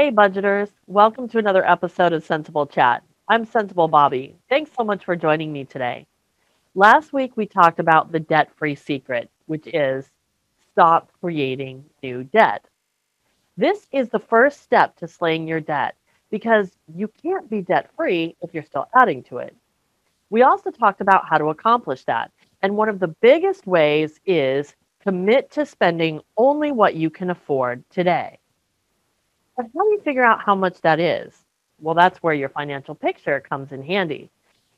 Hey, budgeters. Welcome to another episode of Sensible Chat. I'm Sensible Bobby. Thanks so much for joining me today. Last week, we talked about the debt free secret, which is stop creating new debt. This is the first step to slaying your debt because you can't be debt free if you're still adding to it. We also talked about how to accomplish that. And one of the biggest ways is commit to spending only what you can afford today. But how do you figure out how much that is? Well, that's where your financial picture comes in handy.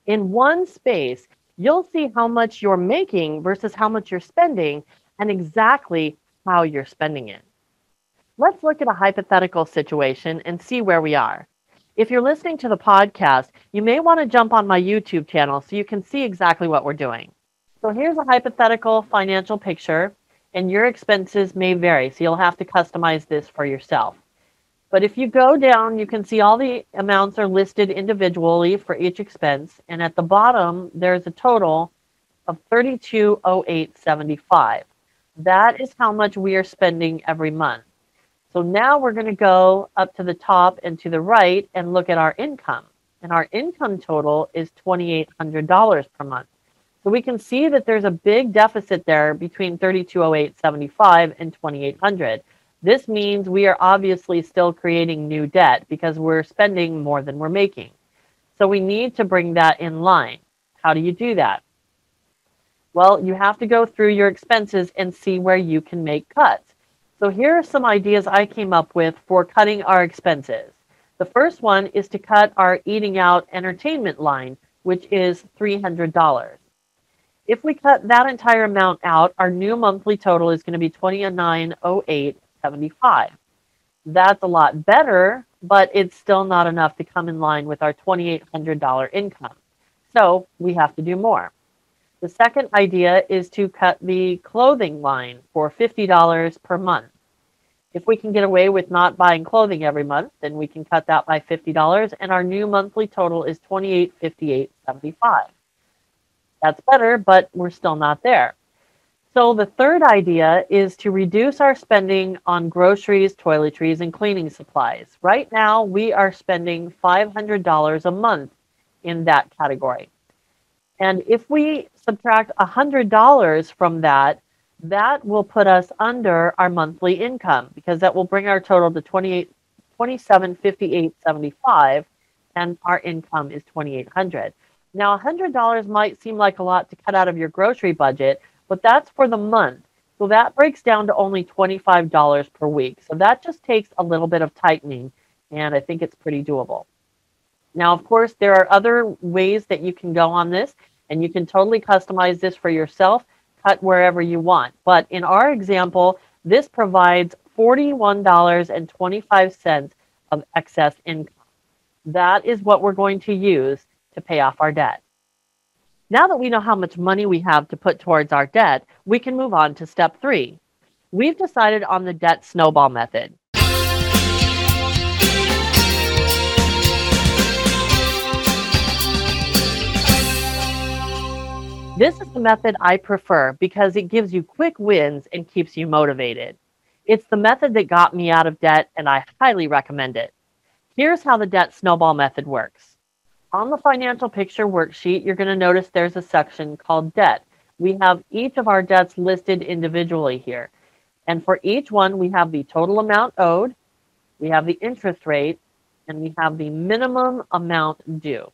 In one space, you'll see how much you're making versus how much you're spending and exactly how you're spending it. Let's look at a hypothetical situation and see where we are. If you're listening to the podcast, you may want to jump on my YouTube channel so you can see exactly what we're doing. So here's a hypothetical financial picture, and your expenses may vary, so you'll have to customize this for yourself. But if you go down, you can see all the amounts are listed individually for each expense. And at the bottom, there's a total of 320875. That is how much we are spending every month. So now we're going to go up to the top and to the right and look at our income. And our income total is $2,800 per month. So we can see that there's a big deficit there between 320875 and 2800. This means we are obviously still creating new debt because we're spending more than we're making. So we need to bring that in line. How do you do that? Well, you have to go through your expenses and see where you can make cuts. So here are some ideas I came up with for cutting our expenses. The first one is to cut our eating out entertainment line, which is $300. If we cut that entire amount out, our new monthly total is going to be 2908 75. That's a lot better, but it's still not enough to come in line with our $2,800 income. So we have to do more. The second idea is to cut the clothing line for $50 per month. If we can get away with not buying clothing every month, then we can cut that by $50 and our new monthly total is $2858.75. That's better, but we're still not there. So the third idea is to reduce our spending on groceries, toiletries, and cleaning supplies. Right now, we are spending $500 a month in that category. And if we subtract $100 from that, that will put us under our monthly income because that will bring our total to 28 27 58 75 and our income is 2800. Now $100 might seem like a lot to cut out of your grocery budget, but that's for the month. So that breaks down to only $25 per week. So that just takes a little bit of tightening, and I think it's pretty doable. Now, of course, there are other ways that you can go on this, and you can totally customize this for yourself, cut wherever you want. But in our example, this provides $41.25 of excess income. That is what we're going to use to pay off our debt. Now that we know how much money we have to put towards our debt, we can move on to step three. We've decided on the debt snowball method. This is the method I prefer because it gives you quick wins and keeps you motivated. It's the method that got me out of debt, and I highly recommend it. Here's how the debt snowball method works. On the financial picture worksheet, you're going to notice there's a section called debt. We have each of our debts listed individually here. And for each one, we have the total amount owed, we have the interest rate, and we have the minimum amount due.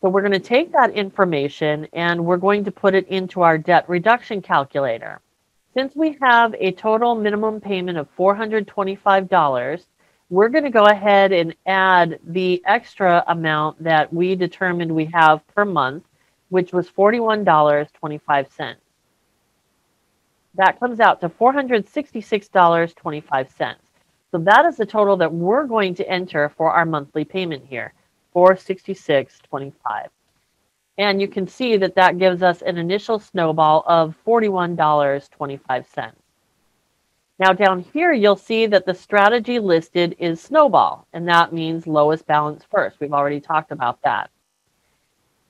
So we're going to take that information and we're going to put it into our debt reduction calculator. Since we have a total minimum payment of $425, we're going to go ahead and add the extra amount that we determined we have per month, which was $41.25. That comes out to $466.25. So that is the total that we're going to enter for our monthly payment here, 466.25. And you can see that that gives us an initial snowball of $41.25. Now down here, you'll see that the strategy listed is snowball, and that means lowest balance first. We've already talked about that.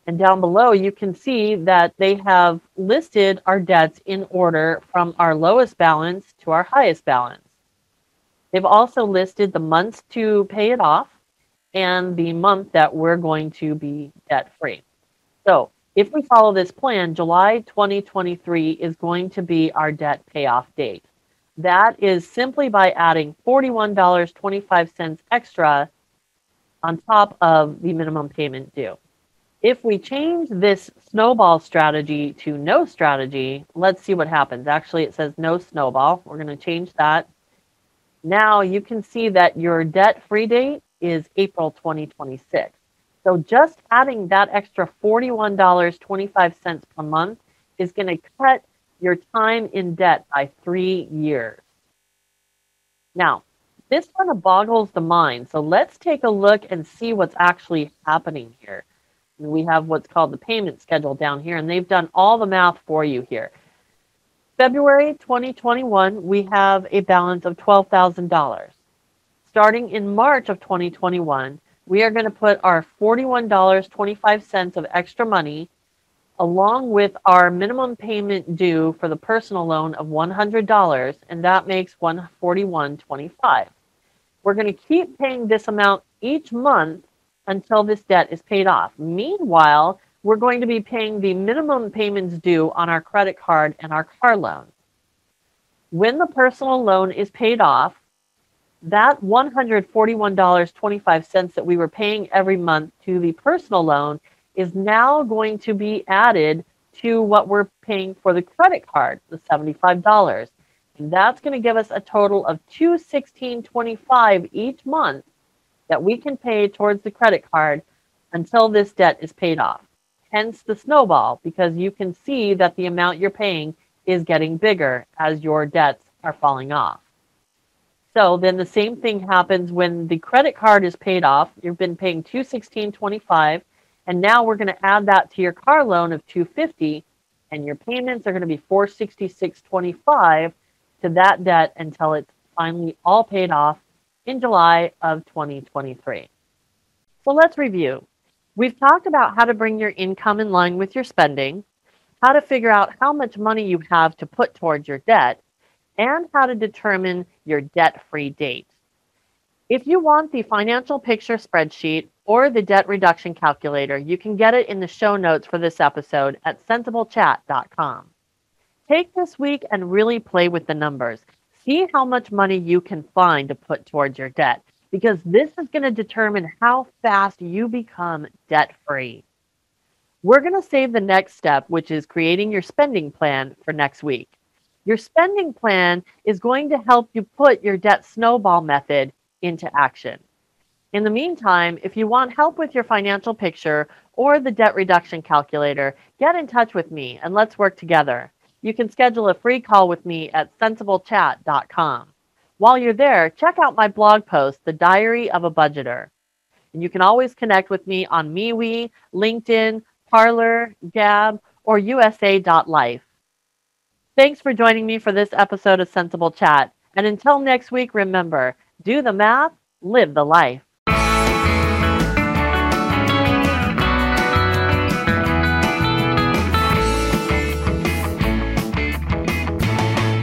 And down below, you can see that they have listed our debts in order from our lowest balance to our highest balance. They've also listed the months to pay it off and the month that we're going to be debt free. So if we follow this plan, July 2023 is going to be our debt payoff date. That is simply by adding $41.25 extra on top of the minimum payment due. If we change this snowball strategy to no strategy, let's see what happens. Actually, it says no snowball. We're going to change that. Now you can see that your debt free date is April 2026. So just adding that extra $41.25 per month is going to cut your time in debt by three years. Now, this of boggles the mind. So let's take a look and see what's actually happening here. We have what's called the payment schedule down here, and they've done all the math for you here. February 2021, we have a balance of $12,000. Starting in March of 2021, we are going to put our $41.25 of extra money along with our minimum payment due for the personal loan of $100 and that makes 141.25. We're going to keep paying this amount each month until this debt is paid off. Meanwhile, we're going to be paying the minimum payments due on our credit card and our car loan. When the personal loan is paid off, that $141.25 that we were paying every month to the personal loan is now going to be added to what we're paying for the credit card, the $75. And that's going to give us a total of $216.25 each month that we can pay towards the credit card until this debt is paid off. Hence the snowball, because you can see that the amount you're paying is getting bigger as your debts are falling off. So then the same thing happens when the credit card is paid off. You've been paying 216.25 and now we're going to add that to your car loan of 250 and your payments are going to be 466.25 to that debt until it's finally all paid off in July of 2023. So let's review. We've talked about how to bring your income in line with your spending, how to figure out how much money you have to put towards your debt, and how to determine your debt free date. If you want the financial picture spreadsheet or the debt reduction calculator, you can get it in the show notes for this episode at sensiblechat.com. Take this week and really play with the numbers. See how much money you can find to put towards your debt because this is going to determine how fast you become debt free. We're going to save the next step, which is creating your spending plan for next week. Your spending plan is going to help you put your debt snowball method into action. In the meantime, if you want help with your financial picture or the debt reduction calculator, get in touch with me and let's work together. You can schedule a free call with me at sensiblechat.com. While you're there, check out my blog post, The Diary of a Budgeter. And you can always connect with me on MeWe, LinkedIn, Parler, Gab, or USA.life. Thanks for joining me for this episode of Sensible Chat. And until next week, remember do the math, live the life.